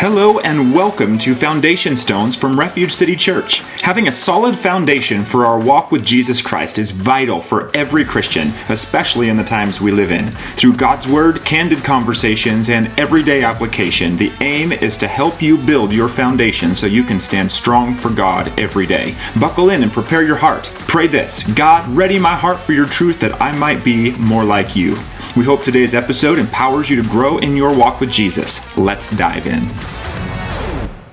Hello and welcome to Foundation Stones from Refuge City Church. Having a solid foundation for our walk with Jesus Christ is vital for every Christian, especially in the times we live in. Through God's Word, candid conversations, and everyday application, the aim is to help you build your foundation so you can stand strong for God every day. Buckle in and prepare your heart. Pray this God, ready my heart for your truth that I might be more like you. We hope today's episode empowers you to grow in your walk with Jesus. Let's dive in.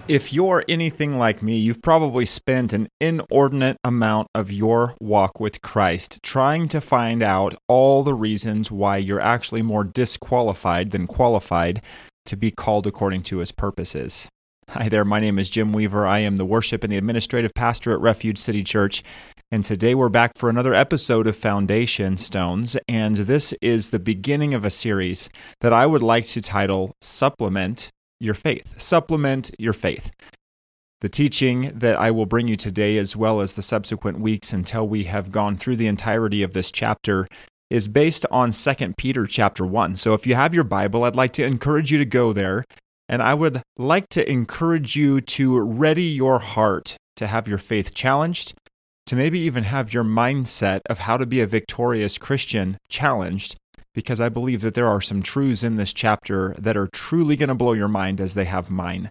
If you're anything like me, you've probably spent an inordinate amount of your walk with Christ trying to find out all the reasons why you're actually more disqualified than qualified to be called according to his purposes. Hi there, my name is Jim Weaver. I am the worship and the administrative pastor at Refuge City Church. And today we're back for another episode of Foundation Stones. And this is the beginning of a series that I would like to title Supplement Your Faith. Supplement Your Faith. The teaching that I will bring you today, as well as the subsequent weeks until we have gone through the entirety of this chapter, is based on 2 Peter chapter 1. So if you have your Bible, I'd like to encourage you to go there. And I would like to encourage you to ready your heart to have your faith challenged to maybe even have your mindset of how to be a victorious Christian challenged because I believe that there are some truths in this chapter that are truly going to blow your mind as they have mine.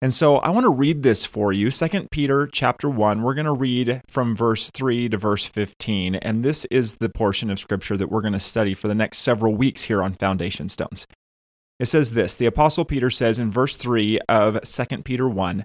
And so I want to read this for you. 2 Peter chapter 1. We're going to read from verse 3 to verse 15, and this is the portion of scripture that we're going to study for the next several weeks here on Foundation Stones. It says this, the apostle Peter says in verse 3 of 2 Peter 1,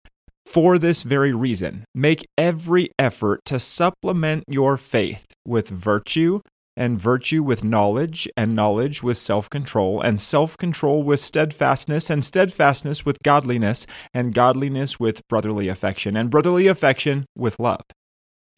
For this very reason, make every effort to supplement your faith with virtue, and virtue with knowledge, and knowledge with self control, and self control with steadfastness, and steadfastness with godliness, and godliness with brotherly affection, and brotherly affection with love.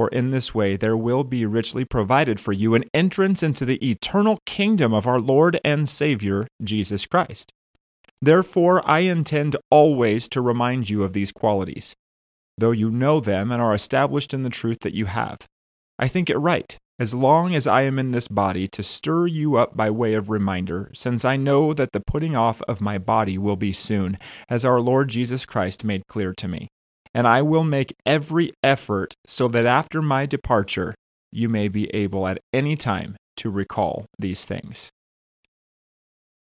for in this way there will be richly provided for you an entrance into the eternal kingdom of our Lord and Savior, Jesus Christ. Therefore, I intend always to remind you of these qualities, though you know them and are established in the truth that you have. I think it right, as long as I am in this body, to stir you up by way of reminder, since I know that the putting off of my body will be soon, as our Lord Jesus Christ made clear to me and I will make every effort so that after my departure, you may be able at any time to recall these things.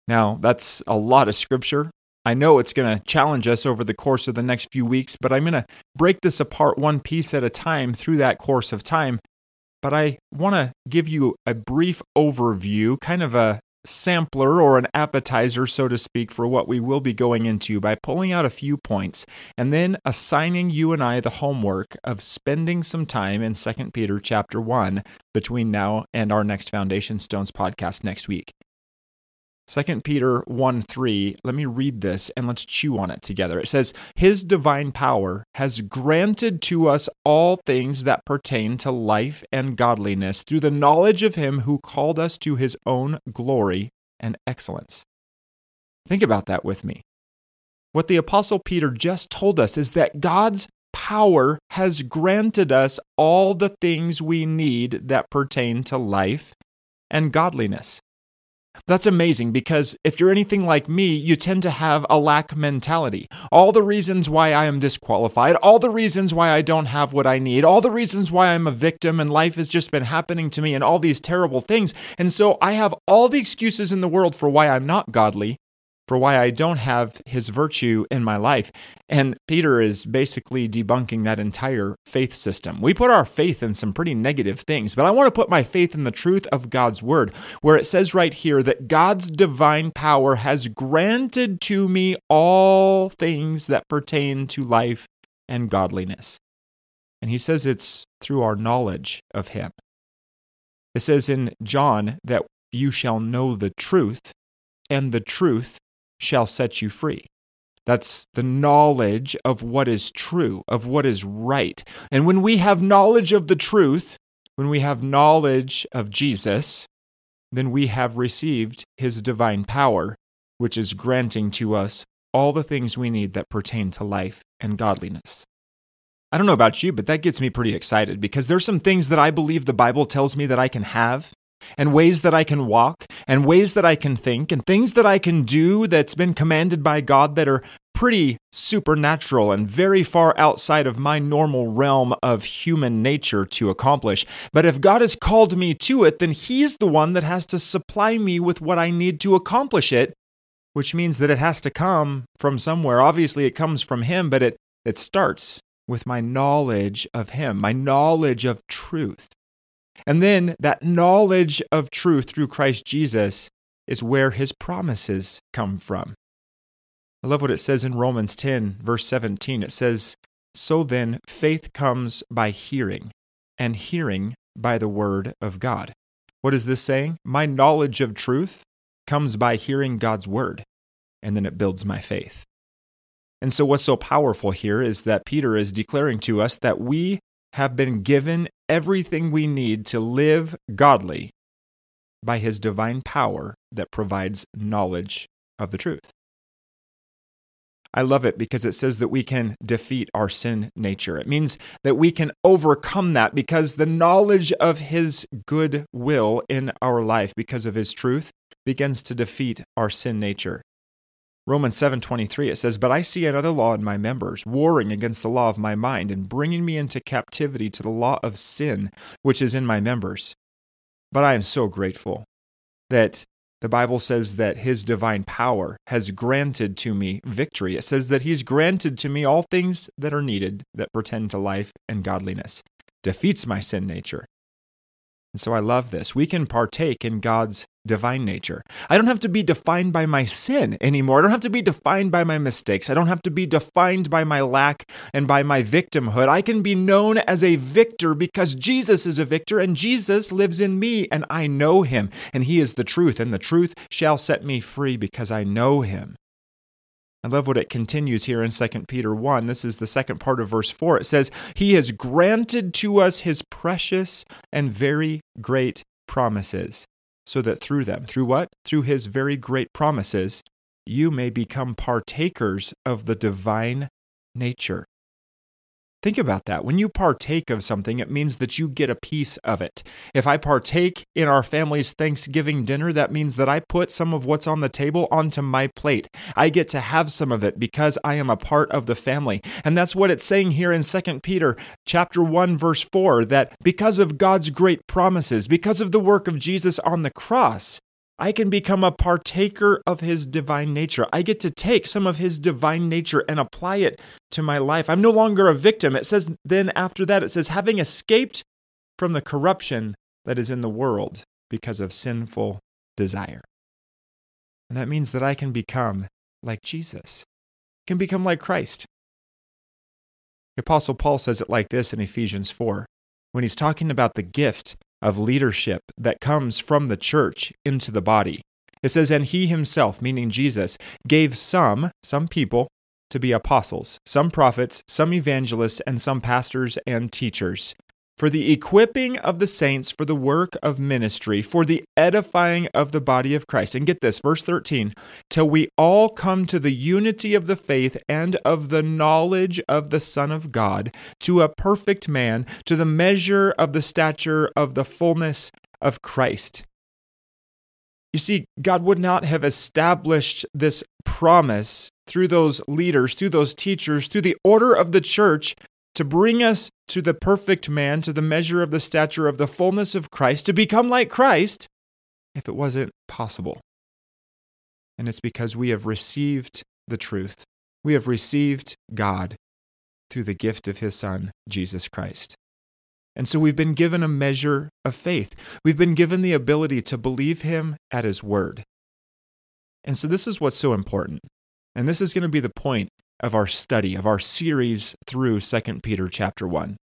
Now, that's a lot of scripture. I know it's going to challenge us over the course of the next few weeks, but I'm going to break this apart one piece at a time through that course of time. But I want to give you a brief overview, kind of a sampler or an appetizer, so to speak, for what we will be going into by pulling out a few points and then assigning you and I the homework of spending some time in 2 Peter chapter 1 between now and our next Foundation Stones podcast next week. 2 Peter 1 3, let me read this and let's chew on it together. It says, His divine power has granted to us all things that pertain to life and godliness through the knowledge of Him who called us to His own glory and excellence. Think about that with me. What the Apostle Peter just told us is that God's power has granted us all the things we need that pertain to life and godliness. That's amazing because if you're anything like me, you tend to have a lack mentality. All the reasons why I am disqualified, all the reasons why I don't have what I need, all the reasons why I'm a victim and life has just been happening to me and all these terrible things. And so I have all the excuses in the world for why I'm not godly, for why I don't have his virtue in my life. And Peter is basically debunking that entire faith system. We put our faith in some pretty negative things, but I want to put my faith in the truth of God's word, where it says right here that God's divine power has granted to me all things that pertain to life and godliness. And he says it's through our knowledge of him. It says in John that you shall know the truth, and the truth shall set you free. That's the knowledge of what is true, of what is right. And when we have knowledge of the truth, when we have knowledge of Jesus, then we have received his divine power, which is granting to us all the things we need that pertain to life and godliness. I don't know about you, but that gets me pretty excited because there's some things that I believe the Bible tells me that I can have and ways that I can walk, and ways that I can think, and things that I can do that's been commanded by God that are pretty supernatural and very far outside of my normal realm of human nature to accomplish. But if God has called me to it, then He's the one that has to supply me with what I need to accomplish it, which means that it has to come from somewhere. Obviously, it comes from Him, but it, it starts with my knowledge of Him, my knowledge of truth. And then that knowledge of truth through Christ Jesus is where his promises come from. I love what it says in Romans 10, verse 17. It says, So then, faith comes by hearing, and hearing by the word of God. What is this saying? My knowledge of truth comes by hearing God's word, and then it builds my faith. And so, what's so powerful here is that Peter is declaring to us that we have been given everything we need to live godly by his divine power that provides knowledge of the truth. I love it because it says that we can defeat our sin nature. It means that we can overcome that because the knowledge of His good will in our life, because of His truth, begins to defeat our sin nature. Romans 7:23 it says, "But I see another law in my members, warring against the law of my mind and bringing me into captivity to the law of sin which is in my members." But I am so grateful that the Bible says that his divine power has granted to me victory. It says that he's granted to me all things that are needed that pertain to life and godliness. Defeats my sin nature, and so I love this. We can partake in God's divine nature. I don't have to be defined by my sin anymore. I don't have to be defined by my mistakes. I don't have to be defined by my lack and by my victimhood. I can be known as a victor because Jesus is a victor and Jesus lives in me and I know him and he is the truth and the truth shall set me free because I know him. I love what it continues here in 2 Peter 1. This is the second part of verse 4. It says, He has granted to us His precious and very great promises, so that through them, through what? Through His very great promises, you may become partakers of the divine nature. Think about that. When you partake of something, it means that you get a piece of it. If I partake in our family's Thanksgiving dinner, that means that I put some of what's on the table onto my plate. I get to have some of it because I am a part of the family. And that's what it's saying here in 2 Peter chapter 1 verse 4 that because of God's great promises, because of the work of Jesus on the cross, I can become a partaker of his divine nature. I get to take some of his divine nature and apply it to my life. I'm no longer a victim. It says, then after that, it says, having escaped from the corruption that is in the world because of sinful desire. And that means that I can become like Jesus, can become like Christ. The Apostle Paul says it like this in Ephesians 4 when he's talking about the gift of leadership that comes from the church into the body. It says, And he himself, meaning Jesus, gave some, some people, to be apostles, some prophets, some evangelists, and some pastors and teachers for the equipping of the saints for the work of ministry, for the edifying of the body of Christ. And get this, verse 13, till we all come to the unity of the faith and of the knowledge of the Son of God, to a perfect man, to the measure of the stature of the fullness of Christ. You see, God would not have established this promise through those leaders, through those teachers, through the order of the church to bring us to the perfect man, to the measure of the stature of the fullness of Christ, to become like Christ, if it wasn't possible. And it's because we have received the truth. We have received God through the gift of his Son, Jesus Christ. And so we've been given a measure of faith. We've been given the ability to believe him at his word. And so this is what's so important. And this is going to be the point of our study, of our series through 2 Peter chapter 1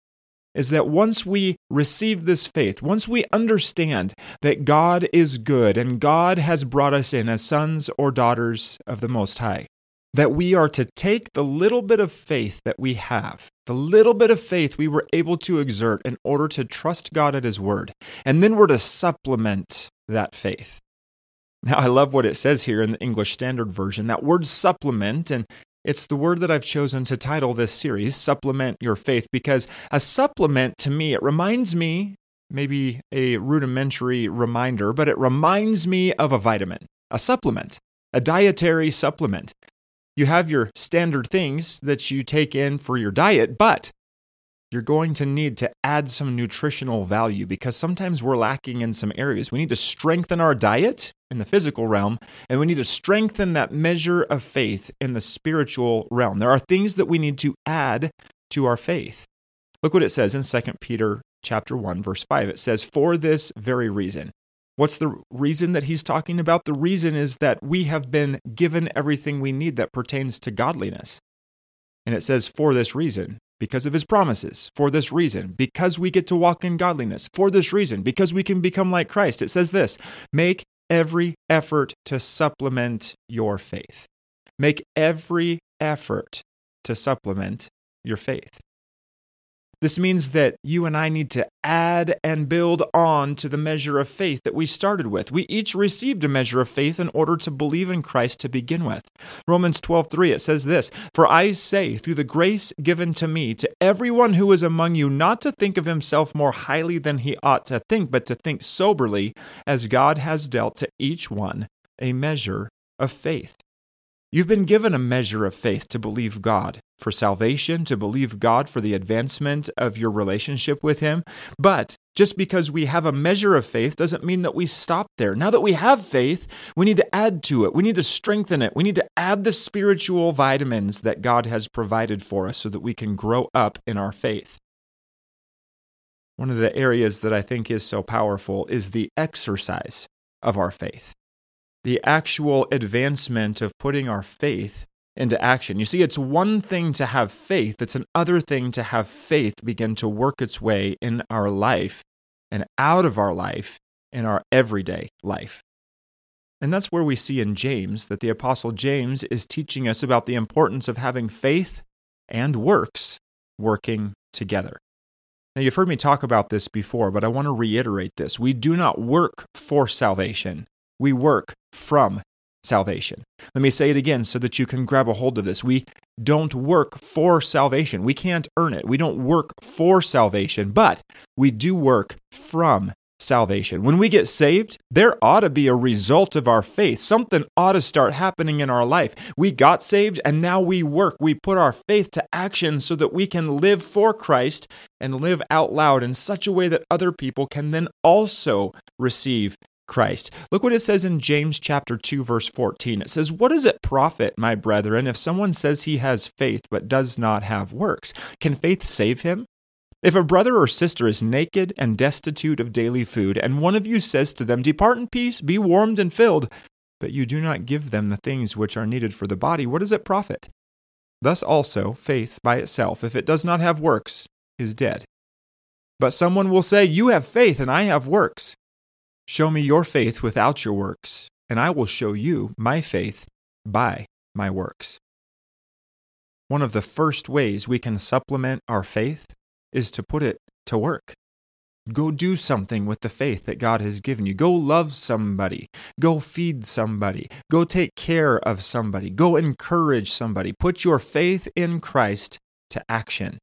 is that once we receive this faith, once we understand that God is good and God has brought us in as sons or daughters of the Most High, that we are to take the little bit of faith that we have, the little bit of faith we were able to exert in order to trust God at His Word, and then we're to supplement that faith. Now, I love what it says here in the English Standard Version. That word supplement, and it's the word that I've chosen to title this series, Supplement Your Faith, because a supplement to me, it reminds me, maybe a rudimentary reminder, but it reminds me of a vitamin, a supplement, a dietary supplement. You have your standard things that you take in for your diet, but you're going to need to add some nutritional value because sometimes we're lacking in some areas. We need to strengthen our diet in the physical realm, and we need to strengthen that measure of faith in the spiritual realm. There are things that we need to add to our faith. Look what it says in 2 Peter chapter 1 verse 5. It says for this very reason. What's the reason that he's talking about? The reason is that we have been given everything we need that pertains to godliness. And it says for this reason because of his promises, for this reason, because we get to walk in godliness, for this reason, because we can become like Christ. It says this make every effort to supplement your faith. Make every effort to supplement your faith. This means that you and I need to add and build on to the measure of faith that we started with. We each received a measure of faith in order to believe in Christ to begin with. Romans 12:3 it says this, "For I say through the grace given to me to everyone who is among you not to think of himself more highly than he ought to think, but to think soberly as God has dealt to each one a measure of faith." You've been given a measure of faith to believe God for salvation, to believe God for the advancement of your relationship with Him. But just because we have a measure of faith doesn't mean that we stop there. Now that we have faith, we need to add to it. We need to strengthen it. We need to add the spiritual vitamins that God has provided for us so that we can grow up in our faith. One of the areas that I think is so powerful is the exercise of our faith the actual advancement of putting our faith into action. You see, it's one thing to have faith, it's another thing to have faith begin to work its way in our life and out of our life in our everyday life. And that's where we see in James that the Apostle James is teaching us about the importance of having faith and works working together. Now, you've heard me talk about this before, but I want to reiterate this. We do not work for salvation, we work from salvation. Let me say it again so that you can grab a hold of this. We don't work for salvation. We can't earn it. We don't work for salvation, but we do work from salvation. When we get saved, there ought to be a result of our faith. Something ought to start happening in our life. We got saved and now we work. We put our faith to action so that we can live for Christ and live out loud in such a way that other people can then also receive Christ. Look what it says in James chapter 2 verse 14. It says, "What does it profit, my brethren, if someone says he has faith but does not have works? Can faith save him?" If a brother or sister is naked and destitute of daily food, and one of you says to them, Depart in peace, be warmed and filled, but you do not give them the things which are needed for the body, what does it profit? Thus also, faith by itself, if it does not have works, is dead. But someone will say, You have faith, and I have works. Show me your faith without your works, and I will show you my faith by my works. One of the first ways we can supplement our faith is to put it to work. Go do something with the faith that God has given you. Go love somebody. Go feed somebody. Go take care of somebody. Go encourage somebody. Put your faith in Christ to action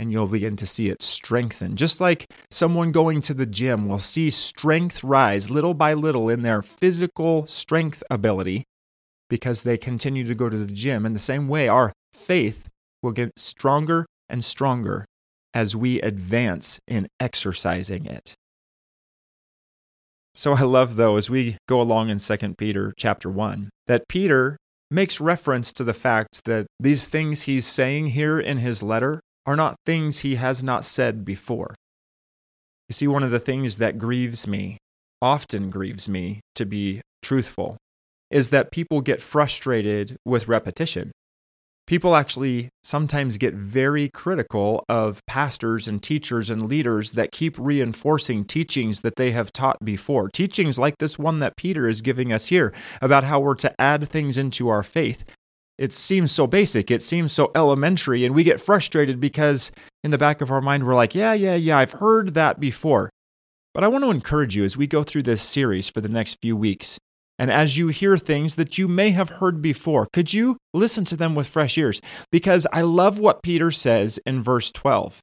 and you'll begin to see it strengthen. Just like someone going to the gym will see strength rise little by little in their physical strength ability because they continue to go to the gym. In the same way, our faith will get stronger and stronger as we advance in exercising it. So I love though as we go along in 2 Peter chapter 1 that Peter makes reference to the fact that these things he's saying here in his letter are not things he has not said before. You see, one of the things that grieves me, often grieves me, to be truthful, is that people get frustrated with repetition. People actually sometimes get very critical of pastors and teachers and leaders that keep reinforcing teachings that they have taught before. Teachings like this one that Peter is giving us here about how we're to add things into our faith it seems so basic, it seems so elementary, and we get frustrated because in the back of our mind, we're like, yeah, yeah, yeah, I've heard that before. But I want to encourage you as we go through this series for the next few weeks, and as you hear things that you may have heard before, could you listen to them with fresh ears? Because I love what Peter says in verse 12.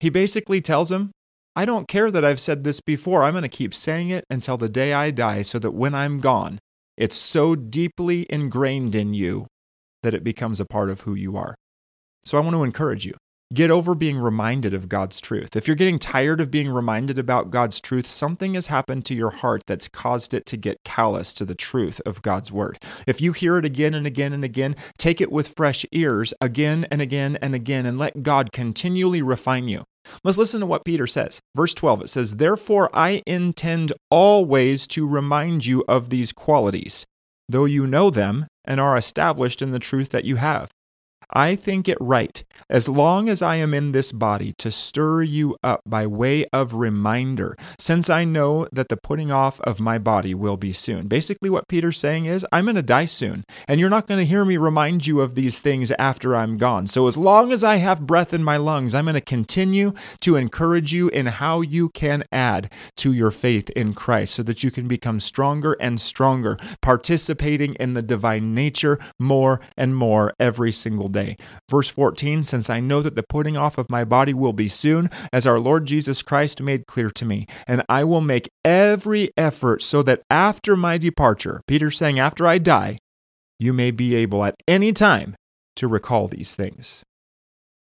He basically tells him, I don't care that I've said this before. I'm going to keep saying it until the day I die so that when I'm gone, it's so deeply ingrained in you that it becomes a part of who you are. So I want to encourage you. Get over being reminded of God's truth. If you're getting tired of being reminded about God's truth, something has happened to your heart that's caused it to get callous to the truth of God's word. If you hear it again and again and again, take it with fresh ears again and again and again, and let God continually refine you. Let's listen to what Peter says. Verse 12 it says, Therefore I intend always to remind you of these qualities, though you know them and are established in the truth that you have. I think it right, as long as I am in this body, to stir you up by way of reminder, since I know that the putting off of my body will be soon. Basically, what Peter's saying is, I'm going to die soon, and you're not going to hear me remind you of these things after I'm gone. So, as long as I have breath in my lungs, I'm going to continue to encourage you in how you can add to your faith in Christ so that you can become stronger and stronger, participating in the divine nature more and more every single day Verse 14 Since I know that the putting off of my body will be soon, as our Lord Jesus Christ made clear to me, and I will make every effort so that after my departure, Peter saying, after I die, you may be able at any time to recall these things.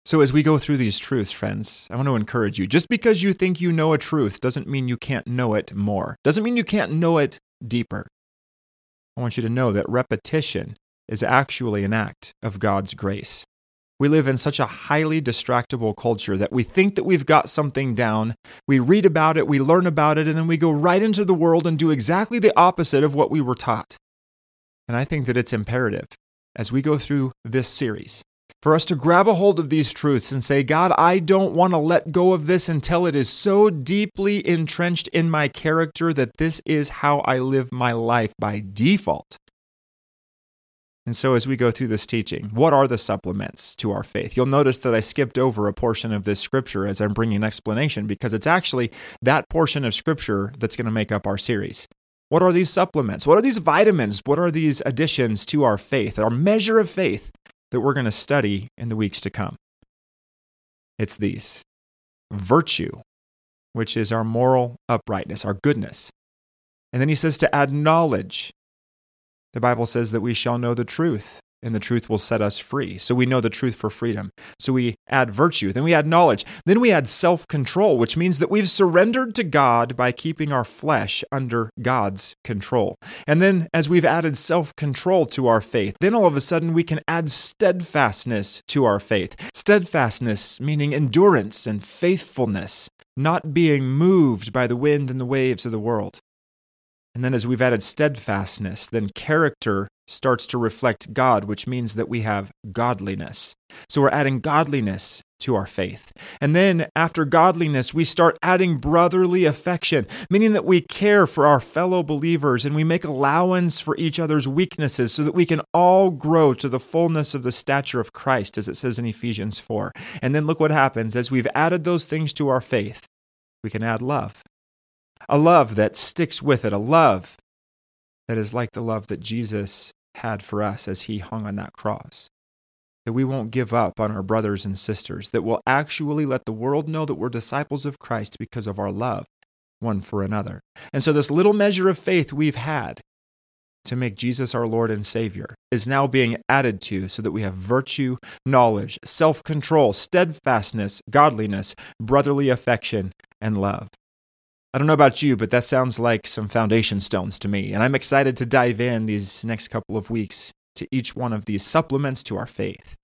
So, as we go through these truths, friends, I want to encourage you. Just because you think you know a truth doesn't mean you can't know it more, doesn't mean you can't know it deeper. I want you to know that repetition is actually an act of God's grace. We live in such a highly distractible culture that we think that we've got something down. We read about it, we learn about it, and then we go right into the world and do exactly the opposite of what we were taught. And I think that it's imperative as we go through this series for us to grab a hold of these truths and say, God, I don't want to let go of this until it is so deeply entrenched in my character that this is how I live my life by default. And so, as we go through this teaching, what are the supplements to our faith? You'll notice that I skipped over a portion of this scripture as I'm bringing an explanation because it's actually that portion of scripture that's going to make up our series. What are these supplements? What are these vitamins? What are these additions to our faith, our measure of faith that we're going to study in the weeks to come? It's these virtue, which is our moral uprightness, our goodness. And then he says to add knowledge, the Bible says that we shall know the truth, and the truth will set us free. So we know the truth for freedom. So we add virtue, then we add knowledge, then we add self control, which means that we've surrendered to God by keeping our flesh under God's control. And then, as we've added self control to our faith, then all of a sudden we can add steadfastness to our faith. Steadfastness meaning endurance and faithfulness, not being moved by the wind and the waves of the world. And then as we've added steadfastness, then character starts to reflect God, which means that we have godliness. So we're adding godliness to our faith. And then after godliness, we start adding brotherly affection, meaning that we care for our fellow believers and we make allowance for each other's weaknesses so that we can all grow to the fullness of the stature of Christ, as it says in Ephesians 4. And then look what happens as we've added those things to our faith, we can add love a love that sticks with it, a love that is like the love that Jesus had for us as he hung on that cross. That we won't give up on our brothers and sisters, that we'll actually let the world know that we're disciples of Christ because of our love one for another. And so, this little measure of faith we've had to make Jesus our Lord and Savior is now being added to so that we have virtue, knowledge, self control, steadfastness, godliness, brotherly affection, and love. I don't know about you, but that sounds like some foundation stones to me. And I'm excited to dive in these next couple of weeks to each one of these supplements to our faith.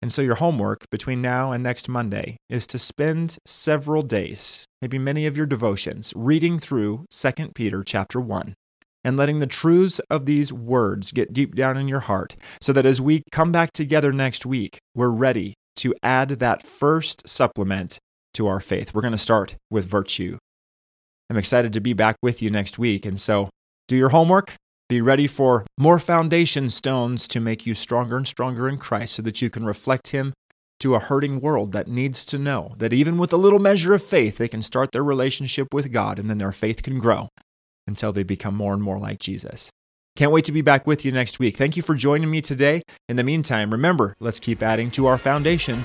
And so, your homework between now and next Monday is to spend several days, maybe many of your devotions, reading through 2 Peter chapter 1 and letting the truths of these words get deep down in your heart so that as we come back together next week, we're ready to add that first supplement to our faith. We're going to start with virtue. I'm excited to be back with you next week. And so, do your homework, be ready for more foundation stones to make you stronger and stronger in Christ so that you can reflect Him to a hurting world that needs to know that even with a little measure of faith, they can start their relationship with God and then their faith can grow until they become more and more like Jesus. Can't wait to be back with you next week. Thank you for joining me today. In the meantime, remember, let's keep adding to our foundation,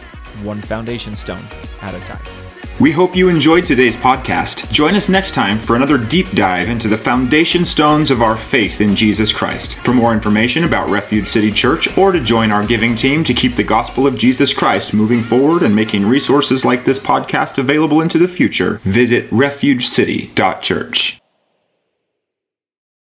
one foundation stone at a time. We hope you enjoyed today's podcast. Join us next time for another deep dive into the foundation stones of our faith in Jesus Christ. For more information about Refuge City Church or to join our giving team to keep the gospel of Jesus Christ moving forward and making resources like this podcast available into the future, visit refugecity.church.